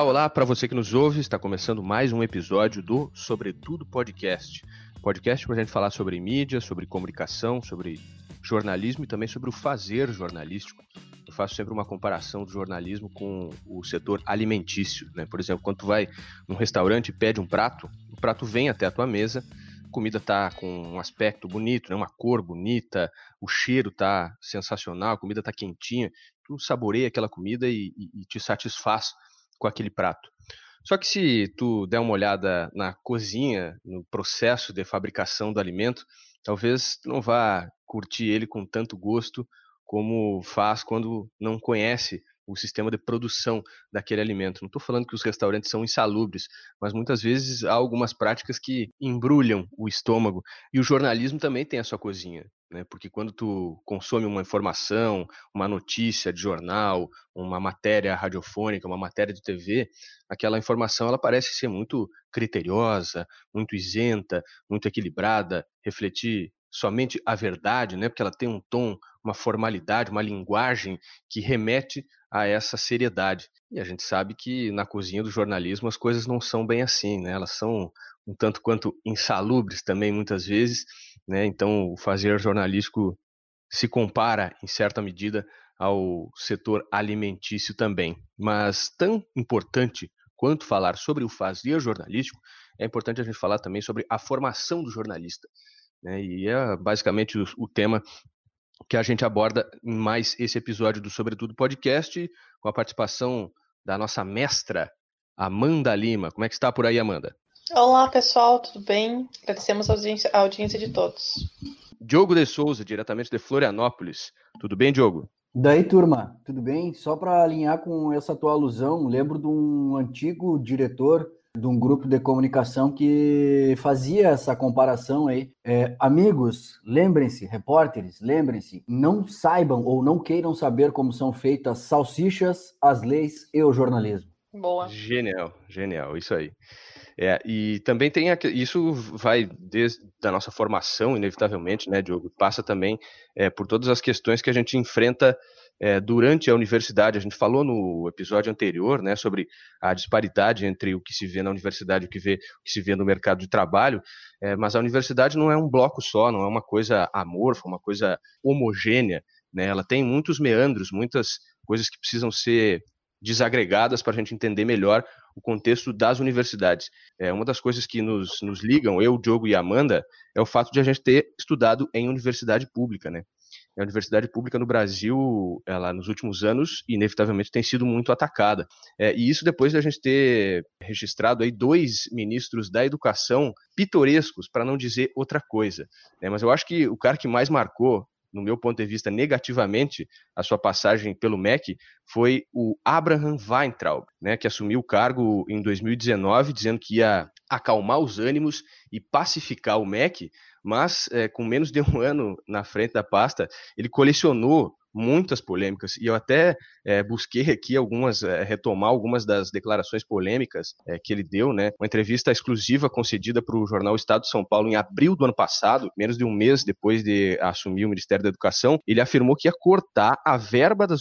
Olá, olá para você que nos ouve. Está começando mais um episódio do Sobretudo Podcast. Podcast para a gente falar sobre mídia, sobre comunicação, sobre jornalismo e também sobre o fazer jornalístico. Eu faço sempre uma comparação do jornalismo com o setor alimentício. Né? Por exemplo, quando tu vai num restaurante e pede um prato, o prato vem até a tua mesa, a comida tá com um aspecto bonito, né? uma cor bonita, o cheiro tá sensacional, a comida tá quentinha, tu saboreia aquela comida e, e, e te satisfaz com aquele prato. Só que se tu der uma olhada na cozinha, no processo de fabricação do alimento, talvez tu não vá curtir ele com tanto gosto como faz quando não conhece o sistema de produção daquele alimento. Não estou falando que os restaurantes são insalubres, mas muitas vezes há algumas práticas que embrulham o estômago. E o jornalismo também tem a sua cozinha, né? Porque quando tu consome uma informação, uma notícia de jornal, uma matéria radiofônica, uma matéria de TV, aquela informação ela parece ser muito criteriosa, muito isenta, muito equilibrada, refletir somente a verdade, né? Porque ela tem um tom, uma formalidade, uma linguagem que remete a essa seriedade. E a gente sabe que na cozinha do jornalismo as coisas não são bem assim, né? Elas são um tanto quanto insalubres também muitas vezes, né? Então o fazer jornalístico se compara em certa medida ao setor alimentício também. Mas tão importante quanto falar sobre o fazer jornalístico, é importante a gente falar também sobre a formação do jornalista. Né? E é basicamente o, o tema que a gente aborda em mais esse episódio do Sobretudo Podcast, com a participação da nossa mestra, Amanda Lima. Como é que está por aí, Amanda? Olá, pessoal, tudo bem? Agradecemos a audiência, a audiência de todos. Diogo de Souza, diretamente de Florianópolis. Tudo bem, Diogo? Daí, turma, tudo bem? Só para alinhar com essa tua alusão, lembro de um antigo diretor de um grupo de comunicação que fazia essa comparação aí. É, amigos, lembrem-se, repórteres, lembrem-se, não saibam ou não queiram saber como são feitas salsichas, as leis e o jornalismo. Boa. Genial, genial, isso aí. É, e também tem isso vai desde a nossa formação, inevitavelmente, né, Diogo? Passa também é, por todas as questões que a gente enfrenta é, durante a universidade. A gente falou no episódio anterior né, sobre a disparidade entre o que se vê na universidade e o que, vê, o que se vê no mercado de trabalho, é, mas a universidade não é um bloco só, não é uma coisa amorfa, uma coisa homogênea. Né? Ela tem muitos meandros, muitas coisas que precisam ser desagregadas para a gente entender melhor o contexto das universidades. É, uma das coisas que nos, nos ligam, eu, Diogo e Amanda, é o fato de a gente ter estudado em universidade pública, né? a universidade pública no Brasil, ela nos últimos anos, inevitavelmente tem sido muito atacada. É, e isso depois da gente ter registrado aí dois ministros da educação pitorescos, para não dizer outra coisa. Né? Mas eu acho que o cara que mais marcou no meu ponto de vista, negativamente a sua passagem pelo MEC foi o Abraham Weintraub, né, que assumiu o cargo em 2019, dizendo que ia acalmar os ânimos e pacificar o MEC, mas é, com menos de um ano na frente da pasta, ele colecionou muitas polêmicas e eu até é, busquei aqui algumas é, retomar algumas das declarações polêmicas é, que ele deu, né? Uma entrevista exclusiva concedida para o jornal Estado de São Paulo em abril do ano passado, menos de um mês depois de assumir o Ministério da Educação, ele afirmou que ia cortar a verba das,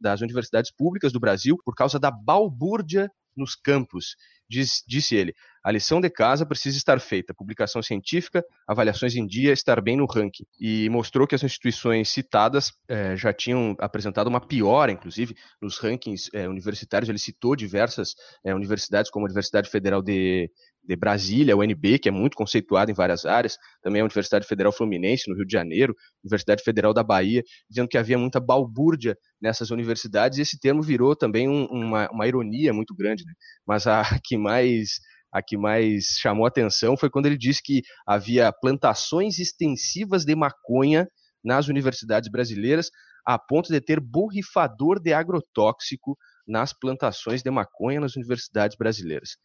das universidades públicas do Brasil por causa da balbúrdia nos campos. Diz, disse ele: a lição de casa precisa estar feita, publicação científica, avaliações em dia, estar bem no ranking. E mostrou que as instituições citadas eh, já tinham apresentado uma piora, inclusive, nos rankings eh, universitários. Ele citou diversas eh, universidades, como a Universidade Federal de, de Brasília, a UNB, que é muito conceituada em várias áreas, também a Universidade Federal Fluminense, no Rio de Janeiro, Universidade Federal da Bahia, dizendo que havia muita balbúrdia nessas universidades, e esse termo virou também um, uma, uma ironia muito grande. Né? Mas a que mais a que mais chamou atenção foi quando ele disse que havia plantações extensivas de maconha nas universidades brasileiras, a ponto de ter borrifador de agrotóxico nas plantações de maconha nas universidades brasileiras.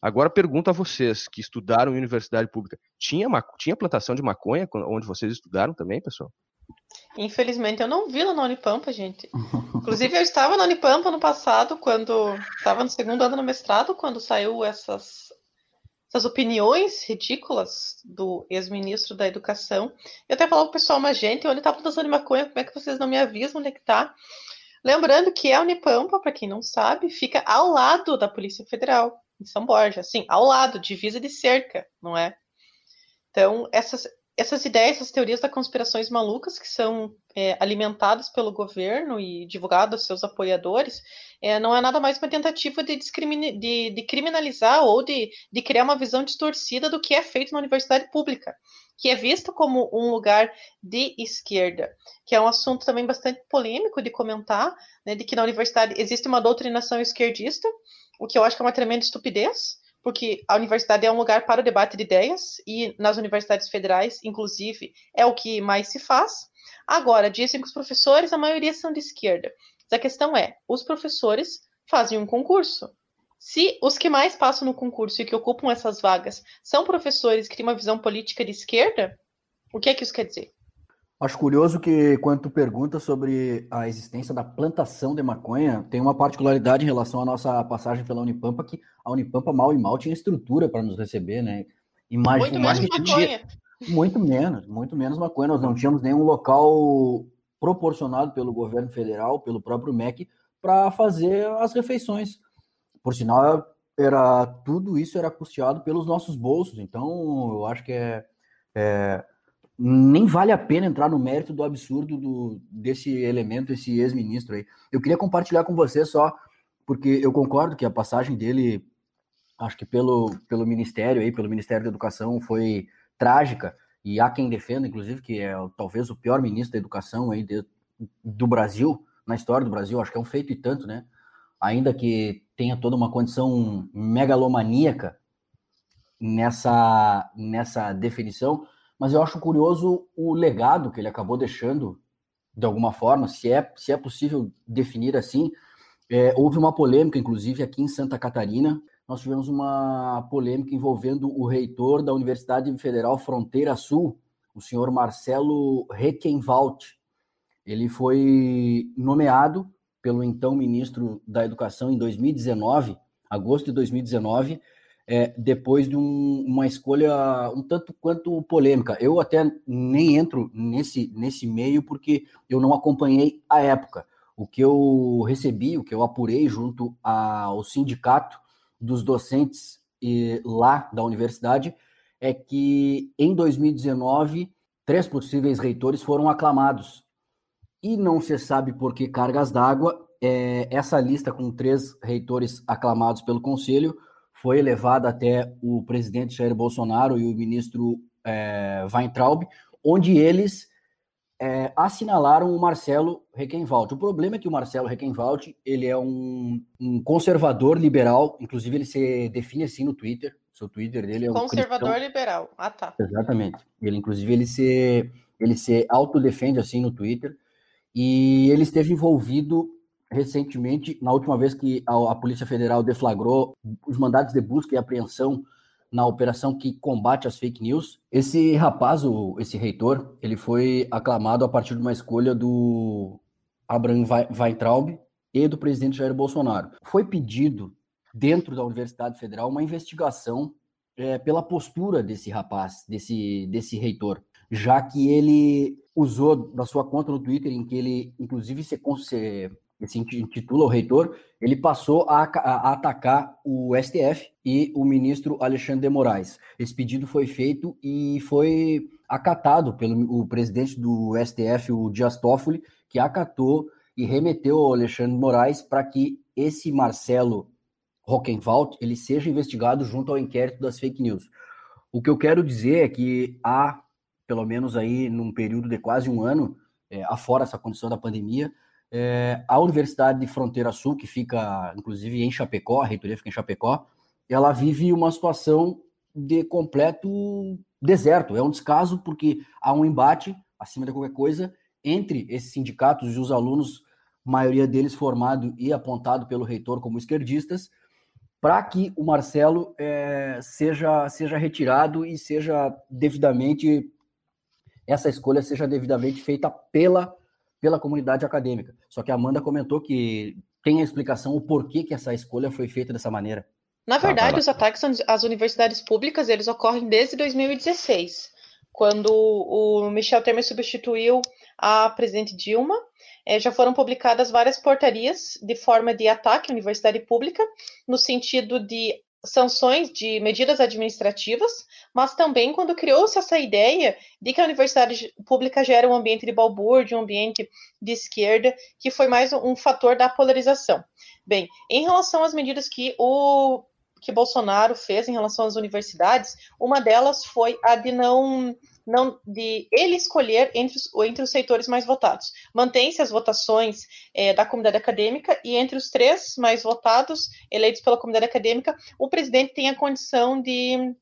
Agora pergunto a vocês que estudaram em universidade pública, tinha, tinha plantação de maconha onde vocês estudaram também, pessoal? Infelizmente eu não vi lá na Unipampa, gente. Inclusive eu estava na Unipampa no passado, quando estava no segundo ano do mestrado, quando saiu essas essas opiniões ridículas do ex-ministro da Educação. Eu até falava pro pessoal, mas gente, onde tá plantação de maconha? Como é que vocês não me avisam onde é que tá? Lembrando que a Unipampa, para quem não sabe, fica ao lado da Polícia Federal, em São Borja, assim, ao lado, divisa de cerca, não é? Então, essas, essas ideias, essas teorias da conspirações malucas que são é, alimentadas pelo governo e divulgadas aos seus apoiadores, é, não é nada mais uma tentativa de, de, de criminalizar ou de, de, criar uma visão distorcida do que é feito na universidade pública, que é vista como um lugar de esquerda, que é um assunto também bastante polêmico de comentar, né, de que na universidade existe uma doutrinação esquerdista, o que eu acho que é uma tremenda estupidez, porque a universidade é um lugar para o debate de ideias, e nas universidades federais, inclusive, é o que mais se faz. Agora, dizem que os professores, a maioria são de esquerda. Mas a questão é: os professores fazem um concurso. Se os que mais passam no concurso e que ocupam essas vagas são professores que têm uma visão política de esquerda, o que é que isso quer dizer? Acho curioso que, quando tu pergunta sobre a existência da plantação de maconha, tem uma particularidade em relação à nossa passagem pela Unipampa, que a Unipampa mal e mal tinha estrutura para nos receber, né? Imagina, muito menos maconha. Muito menos, muito menos maconha. Nós não tínhamos nenhum local proporcionado pelo governo federal, pelo próprio MEC, para fazer as refeições. Por sinal, era tudo isso era custeado pelos nossos bolsos. Então, eu acho que é, é nem vale a pena entrar no mérito do absurdo do, desse elemento, esse ex-ministro aí. Eu queria compartilhar com você só, porque eu concordo que a passagem dele, acho que pelo, pelo Ministério aí, pelo Ministério da Educação, foi trágica, e há quem defenda, inclusive, que é talvez o pior ministro da Educação aí de, do Brasil, na história do Brasil, acho que é um feito e tanto, né? Ainda que tenha toda uma condição megalomaníaca nessa, nessa definição, mas eu acho curioso o legado que ele acabou deixando, de alguma forma, se é, se é possível definir assim. É, houve uma polêmica, inclusive, aqui em Santa Catarina. Nós tivemos uma polêmica envolvendo o reitor da Universidade Federal Fronteira Sul, o senhor Marcelo Reckenwald. Ele foi nomeado pelo então ministro da Educação em 2019, agosto de 2019, é, depois de um, uma escolha um tanto quanto polêmica. Eu até nem entro nesse, nesse meio porque eu não acompanhei a época. O que eu recebi, o que eu apurei junto ao sindicato dos docentes e, lá da universidade é que em 2019 três possíveis reitores foram aclamados e não se sabe por que cargas d'água. É, essa lista com três reitores aclamados pelo conselho foi elevada até o presidente Jair Bolsonaro e o ministro é, Weintraub, onde eles é, assinalaram o Marcelo Reckenwald. O problema é que o Marcelo Reckenwald ele é um, um, conservador liberal, inclusive ele se define assim no Twitter. Seu Twitter dele é um conservador cristão. liberal. Ah, tá. Exatamente. Ele inclusive ele se ele se autodefende assim no Twitter e ele esteve envolvido recentemente, na última vez que a, a, Polícia Federal deflagrou os mandados de busca e apreensão na operação que combate as fake news, esse rapaz, o, esse reitor, ele foi aclamado a partir de uma escolha do Abraham Weintraub e do presidente Jair Bolsonaro. Foi pedido, dentro da Universidade Federal, uma investigação é, pela postura desse rapaz, desse, desse reitor, já que ele usou da sua conta no Twitter, em que ele, inclusive, se, se se intitula o reitor, ele passou a, a, atacar o STF e o ministro Alexandre de Moraes. Esse pedido foi feito e foi acatado pelo o presidente do STF, o Dias Toffoli, que acatou e remeteu ao Alexandre de Moraes para que esse Marcelo Rockenwald ele seja investigado junto ao inquérito das fake news. O que eu quero dizer é que há, pelo menos aí num período de quase um ano, é, afora essa condição da pandemia, é, a Universidade de Fronteira Sul, que fica, inclusive, em Chapecó, a reitoria fica em Chapecó, ela vive uma situação de completo deserto. É um descaso porque há um embate, acima de qualquer coisa, entre esses sindicatos e os alunos, maioria deles formado e apontado pelo reitor como esquerdistas, para que o Marcelo é, seja, seja retirado e seja devidamente, essa escolha seja devidamente feita pela pela comunidade acadêmica. Só que a Amanda comentou que tem a explicação o porquê que essa escolha foi feita dessa maneira. Na verdade, ah, os ataques às universidades públicas, eles ocorrem desde 2016, quando o Michel Temer substituiu a presidente Dilma, é, já foram publicadas várias portarias de forma de ataque à universidade pública, no sentido de sanções de medidas administrativas, mas também quando criou-se essa ideia de que a universidade pública gera um ambiente de balbúrdia, um ambiente de esquerda, que foi mais um fator da polarização. Bem, em relação às medidas que o que Bolsonaro fez em relação às universidades, uma delas foi a de não não de ele escolher entre os, entre os setores mais votados. Mantém-se as votações é, da comunidade acadêmica e entre os três mais votados, eleitos pela comunidade acadêmica, o presidente tem a condição de,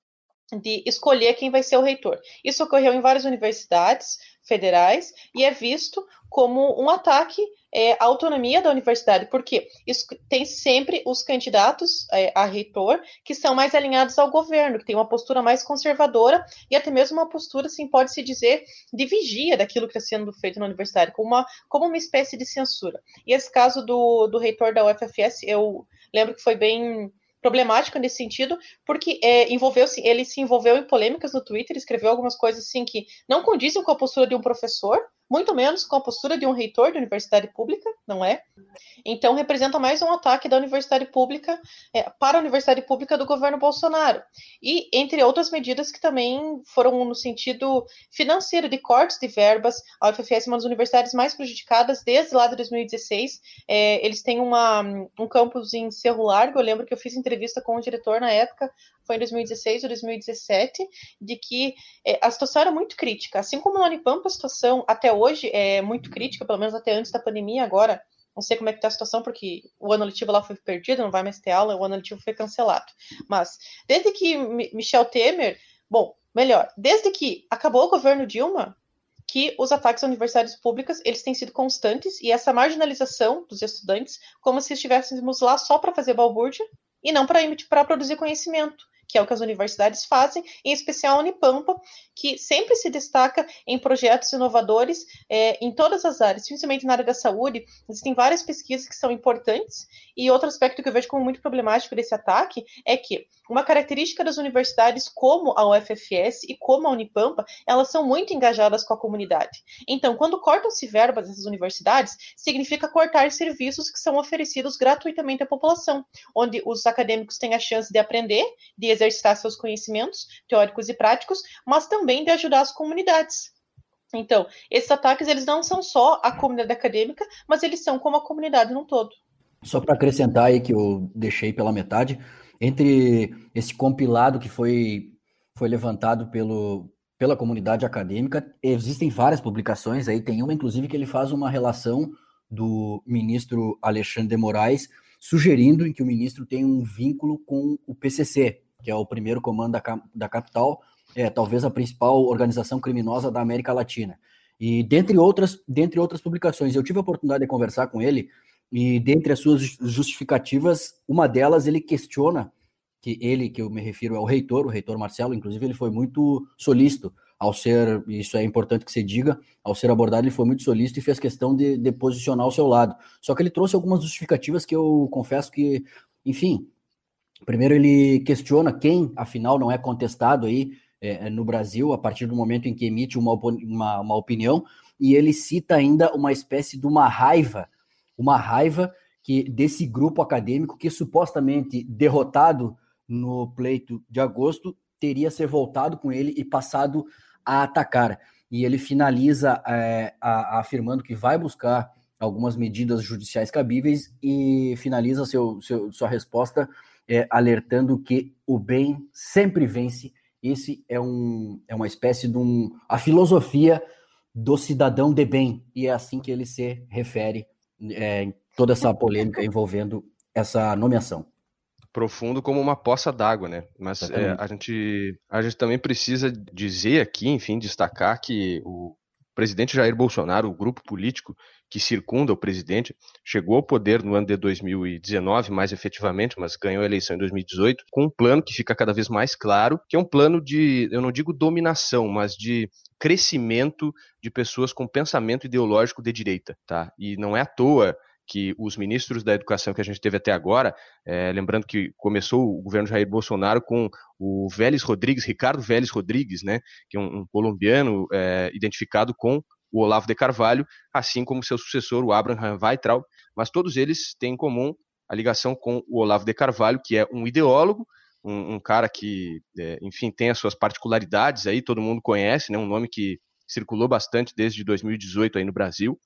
de escolher quem vai ser o reitor. Isso ocorreu em várias universidades federais e é visto como um ataque é, à autonomia da universidade, porque isso tem sempre os candidatos é, a reitor que são mais alinhados ao governo, que tem uma postura mais conservadora e até mesmo uma postura, assim, pode-se dizer, de vigia daquilo que está sendo feito na universidade, como uma, como uma espécie de censura. E esse caso do, do reitor da UFFS, eu lembro que foi bem problemático nesse sentido, porque é, envolveu -se, ele se envolveu em polêmicas no Twitter, escreveu algumas coisas assim que não condizem com a postura de um professor, muito menos com a postura de um reitor de universidade pública, não é? Então, representa mais um ataque da universidade pública é, para a universidade pública do governo Bolsonaro. E, entre outras medidas que também foram no sentido financeiro, de cortes de verbas. A UFFS é uma das universidades mais prejudicadas desde lá de 2016. É, eles têm uma, um campus em Cerro Largo. Eu lembro que eu fiz entrevista com o diretor na época, foi em 2016 ou 2017, de que é, a situação era muito crítica. Assim como no Unipampa, a situação até hoje é muito crítica, pelo menos até antes da pandemia, agora não sei como é que está a situação, porque o ano letivo lá foi perdido, não vai mais ter aula, o ano letivo foi cancelado. Mas, desde que Michel Temer, bom, melhor, desde que acabou o governo Dilma, que os ataques a universidades públicas eles têm sido constantes e essa marginalização dos estudantes, como se estivéssemos lá só para fazer balbúrdia e não para produzir conhecimento que é o que as universidades fazem, em especial a Unipampa, que sempre se destaca em projetos inovadores é, em todas as áreas, principalmente na área da saúde. Existem várias pesquisas que são importantes, e outro aspecto que eu vejo como muito problemático desse ataque é que uma característica das universidades como a UFFS e como a Unipampa, elas são muito engajadas com a comunidade. Então, quando cortam-se verbas dessas universidades, significa cortar serviços que são oferecidos gratuitamente à população, onde os acadêmicos têm a chance de aprender, de exercitar seus conhecimentos teóricos e práticos, mas também de ajudar as comunidades. Então, esses ataques eles não são só a comunidade acadêmica, mas eles são como a comunidade num todo. Só para acrescentar aí que eu deixei pela metade, entre esse compilado que foi, foi levantado pelo, pela comunidade acadêmica, existem várias publicações aí, tem uma inclusive que ele faz uma relação do ministro Alexandre de Moraes, sugerindo que o ministro tem um vínculo com o PCC, que é o primeiro comando da, da capital, é talvez a principal organização criminosa da América Latina. E dentre outras, dentre outras publicações, eu tive a oportunidade de conversar com ele, e dentre as suas justificativas, uma delas ele questiona que ele, que eu me refiro, é o reitor, o reitor Marcelo, inclusive ele foi muito solícito ao ser, isso é importante que se diga, ao ser abordado ele foi muito solícito e fez questão de, de posicionar ao seu lado. Só que ele trouxe algumas justificativas que eu confesso que, enfim, Primeiro, ele questiona quem, afinal, não é contestado aí é, no Brasil a partir do momento em que emite uma, uma, uma, opinião, e ele cita ainda uma espécie de uma raiva, uma raiva que desse grupo acadêmico que supostamente derrotado no pleito de agosto teria ser voltado com ele e passado a atacar. E ele finaliza é, a, afirmando que vai buscar algumas medidas judiciais cabíveis e finaliza seu, seu, sua resposta é, alertando que o bem sempre vence. Esse é, um, é uma espécie de um. a filosofia do cidadão de bem, e é assim que ele se refere é, toda essa polêmica envolvendo essa nomeação. Profundo como uma poça d'água, né? Mas é, a, gente, a gente também precisa dizer aqui, enfim, destacar que o presidente Jair Bolsonaro, o grupo político que circunda o presidente, chegou ao poder no ano de 2019, mais efetivamente, mas ganhou a eleição em 2018, com um plano que fica cada vez mais claro, que é um plano de, eu não digo dominação, mas de crescimento de pessoas com pensamento ideológico de direita, tá? E não é à toa que os ministros da educação que a gente teve até agora, é, lembrando que começou o governo Jair Bolsonaro com o Vélez Rodrigues, Ricardo Vélez Rodrigues, né, que é um, um colombiano é, identificado com o Olavo de Carvalho, assim como seu sucessor, o Abraham Weintraub, mas todos eles têm em comum a ligação com o Olavo de Carvalho, que é um ideólogo, um, um cara que, é, enfim, tem as suas particularidades aí, todo mundo conhece, né, um nome que circulou bastante desde 2018 aí no Brasil,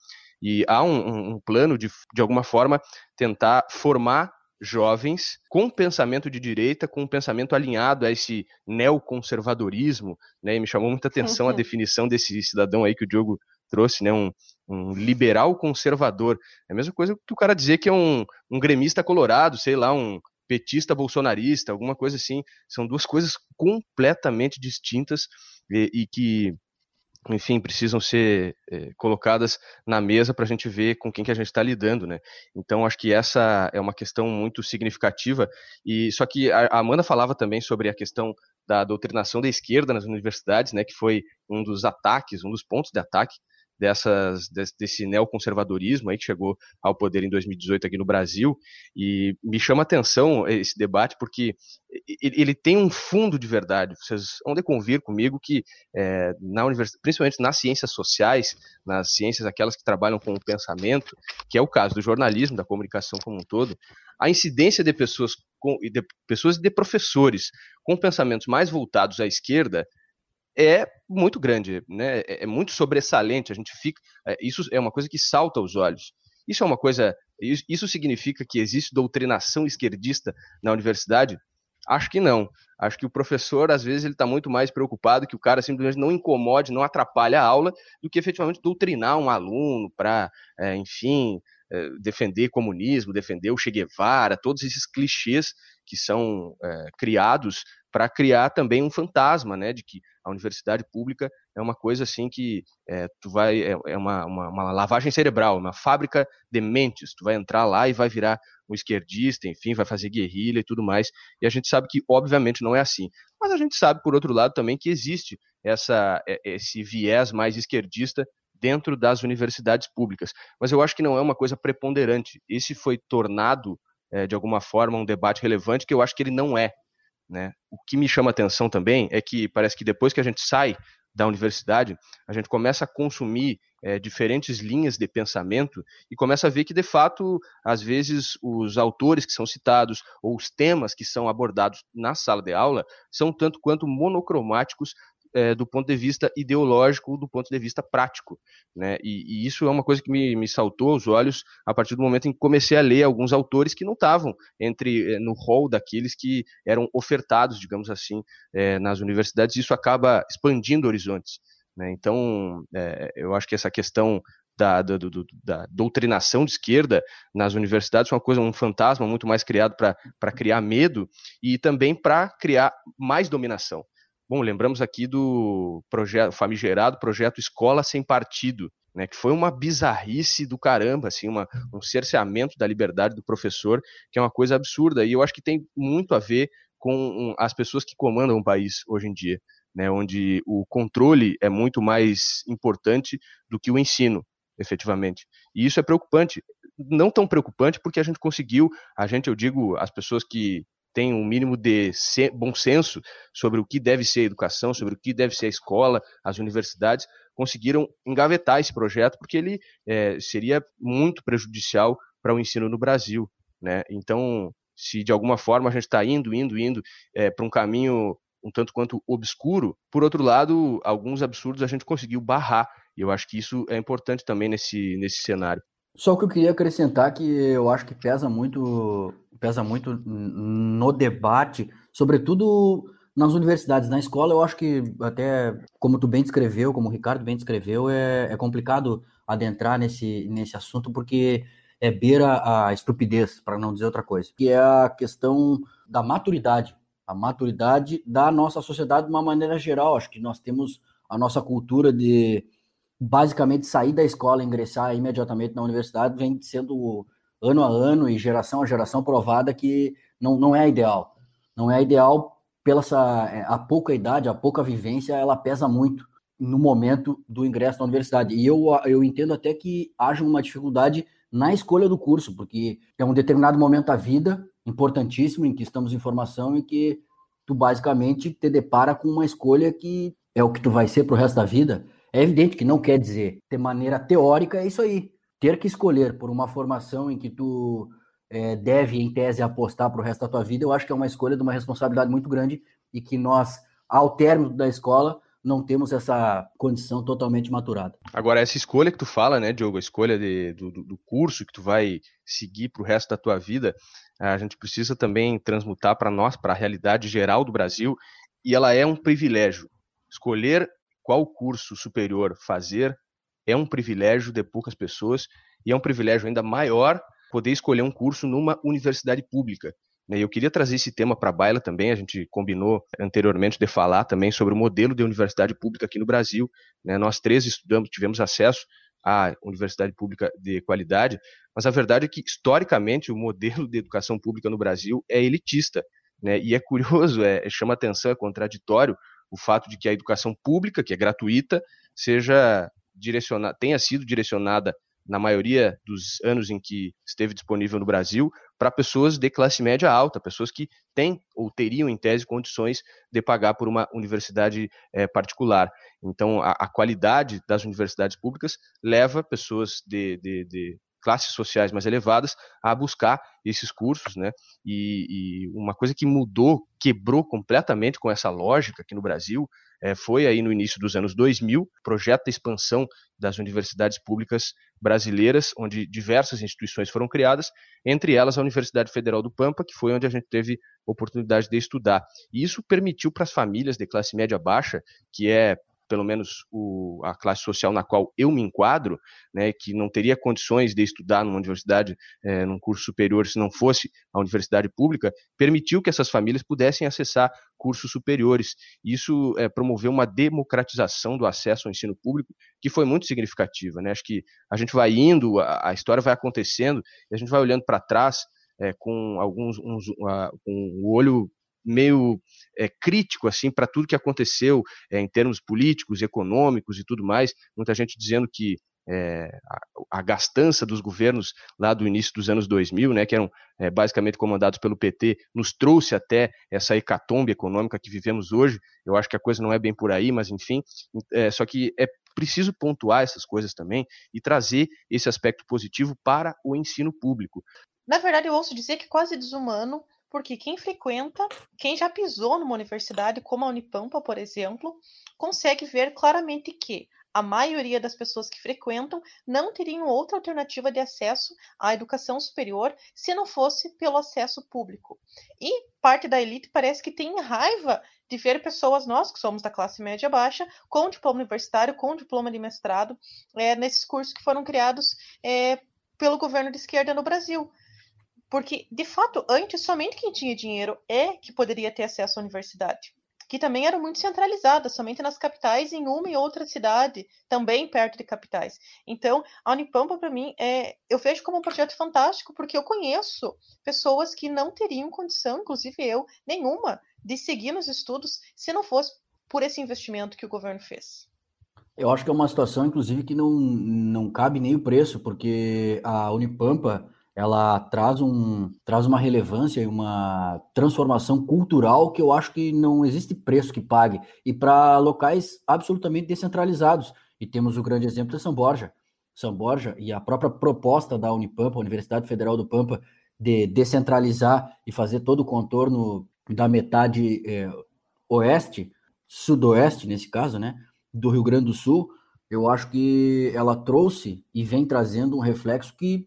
e há um, um plano de, de alguma forma, tentar formar jovens com pensamento de direita, com um pensamento alinhado a esse neoconservadorismo, né? E me chamou muita atenção uhum. a definição desse cidadão aí que o Diogo trouxe, né? Um, um liberal conservador. É a mesma coisa que o cara dizer que é um, um gremista colorado, sei lá, um petista bolsonarista, alguma coisa assim. São duas coisas completamente distintas e, e que enfim, precisam ser é, colocadas na mesa para a gente ver com quem que a gente está lidando, né? Então, acho que essa é uma questão muito significativa. E só que a Amanda falava também sobre a questão da doutrinação da esquerda nas universidades, né? Que foi um dos ataques, um dos pontos de ataque dessas, desse neoconservadorismo aí que chegou ao poder em 2018 aqui no Brasil, e me chama atenção esse debate porque ele tem um fundo de verdade. Vocês vão de convir comigo que é, na universidade, principalmente nas ciências sociais, nas ciências aquelas que trabalham com o pensamento, que é o caso do jornalismo, da comunicação como um todo, a incidência de pessoas com, de pessoas e de professores com pensamentos mais voltados à esquerda é muito grande, né? É, é muito sobressalente. A gente fica, é, isso é uma coisa que salta aos olhos. Isso é uma coisa, isso significa que existe doutrinação esquerdista na universidade? Acho que não. Acho que o professor, às vezes, ele está muito mais preocupado que o cara simplesmente não incomode, não atrapalhe a aula, do que efetivamente doutrinar um aluno para, é, enfim, é, defender comunismo, defender o Che Guevara, todos esses clichês que são é, criados para criar também um fantasma, né, de que a universidade pública é uma coisa assim que é, tu vai é, é uma, uma, uma, lavagem cerebral, uma fábrica de mentes. Tu vai entrar lá e vai virar um esquerdista, enfim, vai fazer guerrilha e tudo mais. E a gente sabe que obviamente não é assim. Mas a gente sabe por outro lado também que existe essa é, esse viés mais esquerdista dentro das universidades públicas. Mas eu acho que não é uma coisa preponderante. Esse foi tornado é, de alguma forma um debate relevante que eu acho que ele não é né? O que me chama atenção também é que parece que depois que a gente sai da universidade, a gente começa a consumir é, diferentes linhas de pensamento e começa a ver que, de fato, às vezes os autores que são citados ou os temas que são abordados na sala de aula são tanto quanto monocromáticos é, do ponto de vista ideológico, do ponto de vista prático. Né? E, e, isso é uma coisa que me, me saltou aos olhos a partir do momento em que comecei a ler alguns autores que não estavam entre eh, no rol daqueles que eram ofertados, digamos assim, é, nas universidades. Isso acaba expandindo horizontes. Né? Então, é, eu acho que essa questão da, da, da, doutrinação de esquerda nas universidades é uma coisa, um fantasma muito mais criado para criar medo e também para criar mais dominação. Bom, lembramos aqui do projeto famigerado projeto Escola Sem Partido, né, que foi uma bizarrice do caramba, assim, uma, um cerceamento da liberdade do professor, que é uma coisa absurda. E eu acho que tem muito a ver com as pessoas que comandam o país hoje em dia, né, onde o controle é muito mais importante do que o ensino, efetivamente. E isso é preocupante. Não tão preocupante porque a gente conseguiu, a gente, eu digo, as pessoas que tem um mínimo de bom senso sobre o que deve ser a educação, sobre o que deve ser a escola, as universidades, conseguiram engavetar esse projeto porque ele é, seria muito prejudicial para o ensino no Brasil. Né? Então, se de alguma forma a gente está indo, indo, indo é, para um caminho um tanto quanto obscuro, por outro lado, alguns absurdos a gente conseguiu barrar. E eu acho que isso é importante também nesse, nesse cenário. Só que eu queria acrescentar que eu acho que pesa muito, pesa muito no debate, sobretudo nas universidades, na escola, eu acho que até como tu bem descreveu, como o Ricardo bem descreveu, é, é complicado adentrar nesse, nesse assunto porque é beira a estupidez, para não dizer outra coisa, que é a questão da maturidade, a maturidade da nossa sociedade de uma maneira geral. Acho que nós temos a nossa cultura de basicamente sair da escola e ingressar imediatamente na universidade vem sendo ano a ano e geração a geração provada que não, não é ideal. Não é ideal pela essa, é, a pouca idade, a pouca vivência, ela pesa muito no momento do ingresso na universidade. E eu, eu entendo até que haja uma dificuldade na escolha do curso, porque é um determinado momento da vida importantíssimo em que estamos em formação e que tu basicamente te depara com uma escolha que é o que tu vai ser para o resto da vida É evidente que não quer dizer, de maneira teórica, é isso aí. Ter que escolher por uma formação em que tu é, deve, em tese, apostar para o resto da tua vida, eu acho que é uma escolha de uma responsabilidade muito grande e que nós, ao término da escola, não temos essa condição totalmente maturada. Agora, essa escolha que tu fala, né, Diogo, a escolha de, do, do curso que tu vai seguir para o resto da tua vida, a gente precisa também transmutar para nós, para a realidade geral do Brasil, e ela é um privilégio. Escolher qual curso superior fazer é um privilégio de poucas pessoas, e é um privilégio ainda maior poder escolher um curso numa universidade pública. Né, eu queria trazer esse tema para a baila também. A gente combinou anteriormente de falar também sobre o modelo de universidade pública aqui no Brasil. Né? Nós três estudamos, tivemos acesso à universidade pública de qualidade, mas a verdade é que, historicamente, o modelo de educação pública no Brasil é elitista. Né? E é curioso, é, chama atenção, é contraditório o fato de que a educação pública, que é gratuita, seja direcionada, tenha sido direcionada na maioria dos anos em que esteve disponível no Brasil, para pessoas de classe média alta, pessoas que têm ou teriam, em tese, condições de pagar por uma universidade é, particular. Então, a, a, qualidade das universidades públicas leva pessoas de, de, de classes sociais mais elevadas a buscar esses cursos, né? E, e, uma coisa que mudou, quebrou completamente com essa lógica aqui no Brasil, é, foi aí no início dos anos 2000, projeto de expansão das universidades públicas brasileiras, onde diversas instituições foram criadas, entre elas a Universidade Federal do Pampa, que foi onde a gente teve oportunidade de estudar. E isso permitiu para as famílias de classe média baixa, que é pelo menos o, a classe social na qual eu me enquadro, né, que não teria condições de estudar numa universidade, é, num curso superior, se não fosse a universidade pública, permitiu que essas famílias pudessem acessar cursos superiores. Isso é, promoveu uma democratização do acesso ao ensino público que foi muito significativa. Né? Acho que a gente vai indo, a, a história vai acontecendo, e a gente vai olhando para trás é, com alguns uns, uh, com o olho meio é, crítico assim para tudo que aconteceu é, em termos políticos, econômicos e tudo mais. Muita gente dizendo que é, a, a, gastança dos governos lá do início dos anos 2000, né, que eram é, basicamente comandados pelo PT, nos trouxe até essa hecatombe econômica que vivemos hoje. Eu acho que a coisa não é bem por aí, mas enfim. É, só que é preciso pontuar essas coisas também e trazer esse aspecto positivo para o ensino público. Na verdade, eu ouço dizer que quase desumano porque quem frequenta, quem já pisou numa universidade como a Unipampa, por exemplo, consegue ver claramente que a maioria das pessoas que frequentam não teriam outra alternativa de acesso à educação superior se não fosse pelo acesso público. E parte da elite parece que tem raiva de ver pessoas, nós que somos da classe média baixa, com diploma universitário, com diploma de mestrado, é, nesses cursos que foram criados é, pelo governo de esquerda no Brasil. Porque, de fato, antes somente quem tinha dinheiro é que poderia ter acesso à universidade. Que também era muito centralizada, somente nas capitais, em uma e outra cidade, também perto de capitais. Então, a Unipampa, para mim, é, eu vejo como um projeto fantástico, porque eu conheço pessoas que não teriam condição, inclusive eu, nenhuma, de seguir nos estudos se não fosse por esse investimento que o governo fez. Eu acho que é uma situação, inclusive, que não, não cabe nem o preço, porque a Unipampa ela traz, um, traz uma relevância e uma transformação cultural que eu acho que não existe preço que pague, e para locais absolutamente descentralizados. E temos o grande exemplo de São Borja. São Borja e a própria proposta da Unipampa, Universidade Federal do Pampa, de descentralizar e fazer todo o contorno da metade é, oeste, sudoeste, nesse caso, né, do Rio Grande do Sul, eu acho que ela trouxe e vem trazendo um reflexo que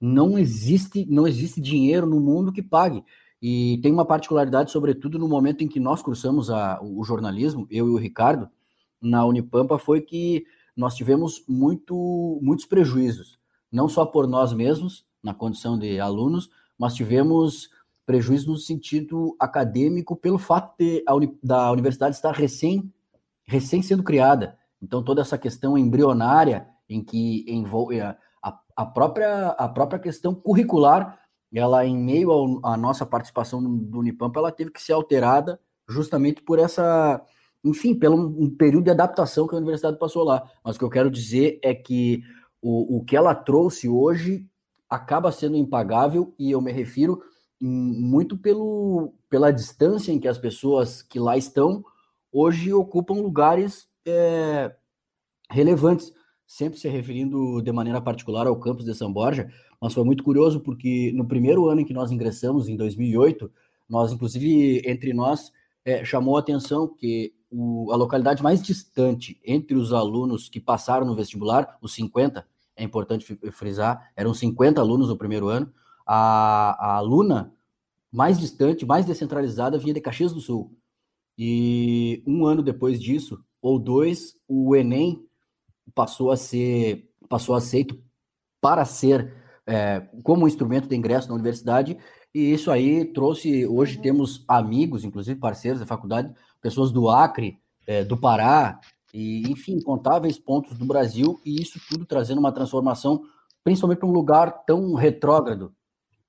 não existe, não existe dinheiro no mundo que pague. E tem uma particularidade, sobretudo no momento em que nós cursamos a, o jornalismo, eu e o Ricardo, na Unipampa, foi que nós tivemos muito, muitos prejuízos, não só por nós mesmos, na condição de alunos, mas tivemos prejuízo no sentido acadêmico pelo fato de a da universidade estar recém, recém sendo criada. Então, toda essa questão embrionária em que envolve a própria, a própria questão curricular, ela em meio à nossa participação do Unipampa, ela teve que ser alterada justamente por essa, enfim, pelo um período de adaptação que a universidade passou lá. Mas o que eu quero dizer é que o, o que ela trouxe hoje acaba sendo impagável e eu me refiro muito pelo, pela distância em que as pessoas que lá estão hoje ocupam lugares é, relevantes, sempre se referindo de maneira particular ao campus de São Borja, mas foi muito curioso porque no primeiro ano em que nós ingressamos, em 2008, nós, inclusive, entre nós, é, chamou a atenção que o, a localidade mais distante entre os alunos que passaram no vestibular, os 50, é importante frisar, eram 50 alunos no primeiro ano, a, a aluna mais distante, mais descentralizada, vinha de Caxias do Sul. E um ano depois disso, ou dois, o Enem passou a ser passou aceito para ser é, como instrumento de ingresso na universidade e isso aí trouxe hoje uhum. temos amigos inclusive parceiros da faculdade pessoas do Acre é, do Pará e enfim incontáveis pontos do Brasil e isso tudo trazendo uma transformação principalmente para um lugar tão retrógrado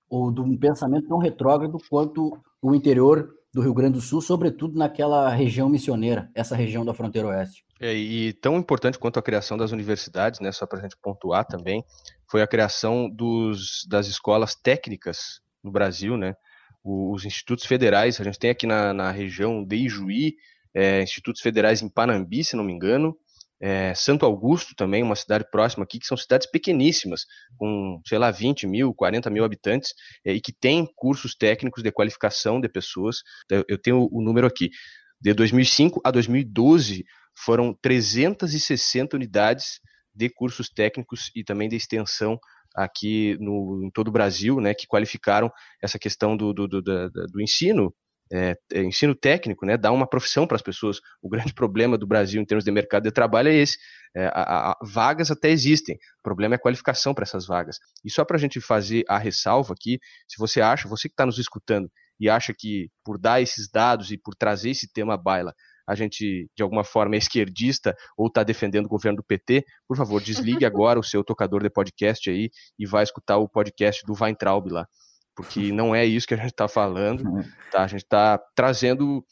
ou de um pensamento tão retrógrado quanto o interior do Rio Grande do Sul, sobretudo naquela região missioneira, essa região da fronteira oeste. É, e tão importante quanto a criação das universidades, né, só para a gente pontuar também, foi a criação dos, das escolas técnicas no Brasil, né, os institutos federais, a gente tem aqui na, na região de Ijuí, é, institutos federais em Panambi, se não me engano, é, Santo Augusto também, uma cidade próxima aqui, que são cidades pequeníssimas, com, sei lá, 20 mil, 40 mil habitantes, é, e que tem cursos técnicos de qualificação de pessoas. Eu, tenho o número aqui. De 2005 a 2012, foram 360 unidades de cursos técnicos e também de extensão aqui no, em todo o Brasil, né, que qualificaram essa questão do, do, do, do, ensino é, é, ensino técnico, né, dar uma profissão para as pessoas. O grande problema do Brasil em termos de mercado de trabalho é esse. É, a, a, vagas até existem, o problema é a qualificação para essas vagas. E só para a gente fazer a ressalva aqui, se você acha, você que está nos escutando e acha que por dar esses dados e por trazer esse tema à baila, a gente de alguma forma é esquerdista ou está defendendo o governo do PT, por favor, desligue agora o seu tocador de podcast aí e vá escutar o podcast do Weintraub lá porque não é isso que a gente está falando, uhum. tá? A gente está trazendo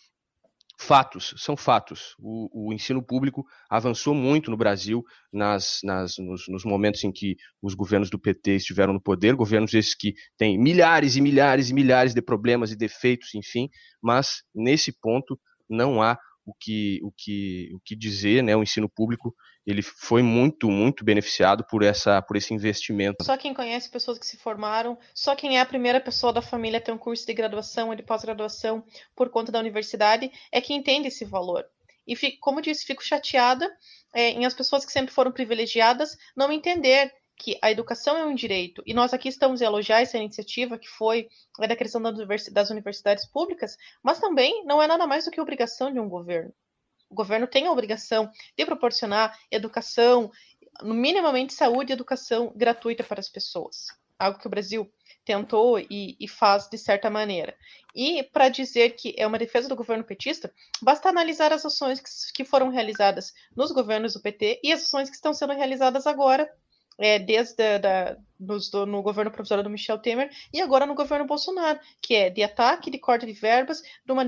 fatos, são fatos. O, o, ensino público avançou muito no Brasil nas, nas, nos, nos, momentos em que os governos do PT estiveram no poder, governos esses que têm milhares e milhares e milhares de problemas e defeitos, enfim, mas nesse ponto não há o que, o que, o que dizer, né? O ensino público ele foi muito, muito beneficiado por essa, por esse investimento. Só quem conhece pessoas que se formaram, só quem é a primeira pessoa da família a ter um curso de graduação ou de pós-graduação por conta da universidade é que entende esse valor. E fico, como disse, fico chateada é, em as pessoas que sempre foram privilegiadas não entender que a educação é um direito, e nós aqui estamos a elogiar essa iniciativa que foi a da criação das universidades públicas, mas também não é nada mais do que obrigação de um governo. O governo tem a obrigação de proporcionar educação, minimamente saúde e educação gratuita para as pessoas. Algo que o Brasil tentou e, e faz de certa maneira. E para dizer que é uma defesa do governo petista, basta analisar as ações que, que foram realizadas nos governos do PT e as ações que estão sendo realizadas agora é, desde da, do, no governo provisório do Michel Temer e agora no governo Bolsonaro, que é de ataque, de corte de verbas, de uma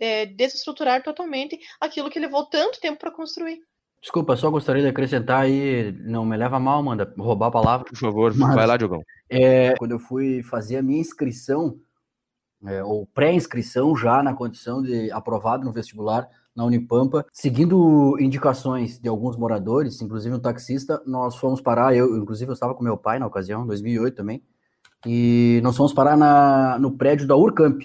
é, desestruturar totalmente aquilo que levou tanto tempo para construir. Desculpa, só gostaria de acrescentar aí, não me leva mal, manda roubar a palavra. Por favor, mas, vai lá, Diogão. É, quando eu fui fazer a minha inscrição, é, ou pré-inscrição já na condição de aprovado no vestibular, na Unipampa. Seguindo indicações de alguns moradores, inclusive um taxista, nós fomos parar, eu, inclusive eu estava com meu pai na ocasião, 2008 também, e nós fomos parar na, no prédio da Urcamp,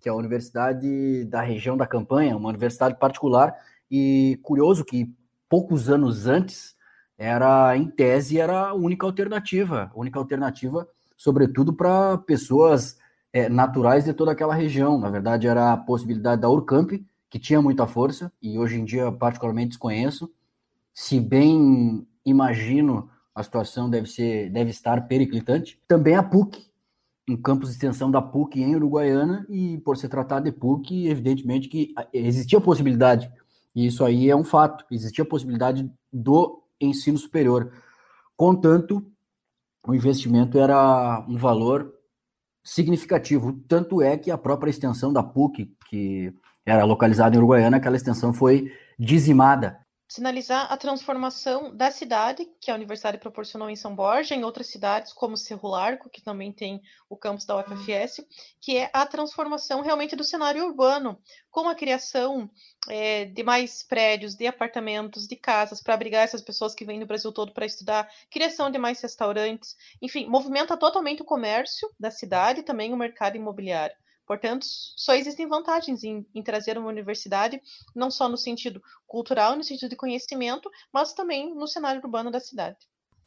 que é a universidade da região da campanha, uma universidade particular, e curioso que poucos anos antes, era, em tese, era a única alternativa, a única alternativa, sobretudo para pessoas é, naturais de toda aquela região. Na verdade, era a possibilidade da Urcamp, que tinha muita força e hoje em dia particularmente desconheço. Se bem imagino, a situação deve ser deve estar periclitante. Também a PUC, um campus de extensão da PUC em Uruguaiana e por se tratar de PUC, evidentemente que existia a possibilidade, e isso aí é um fato, existia a possibilidade do ensino superior. Contanto, o investimento era um valor significativo, tanto é que a própria extensão da PUC, que era localizada em Uruguaiana, aquela extensão foi dizimada. sinalizar a transformação da cidade que a universidade proporcionou em São Borja, em outras cidades como Cerro Largo, que também tem o campus da UFFS, que é a transformação realmente do cenário urbano, com a criação é, de mais prédios, de apartamentos, de casas para abrigar essas pessoas que vêm do Brasil todo para estudar, criação de mais restaurantes, enfim, movimenta totalmente o comércio da cidade e também o mercado imobiliário. Portanto, só existem vantagens em, em, trazer uma universidade, não só no sentido cultural, no sentido de conhecimento, mas também no cenário urbano da cidade.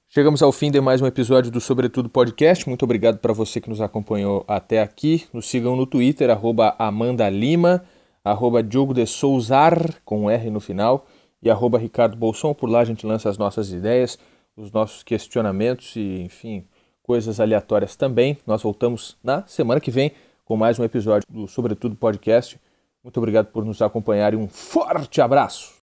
Chegamos ao fim de mais um episódio do Sobretudo Podcast. Muito obrigado para você que nos acompanhou até aqui. Nos sigam no Twitter, arroba Amanda Lima, arroba Diogo de Souzar, com R no final, e arroba Ricardo Bolson. Por lá a gente lança as nossas ideias, os nossos questionamentos e, enfim, coisas aleatórias também. Nós voltamos na semana que vem com mais um episódio do Sobretudo Podcast. Muito obrigado por nos acompanhar e um forte abraço!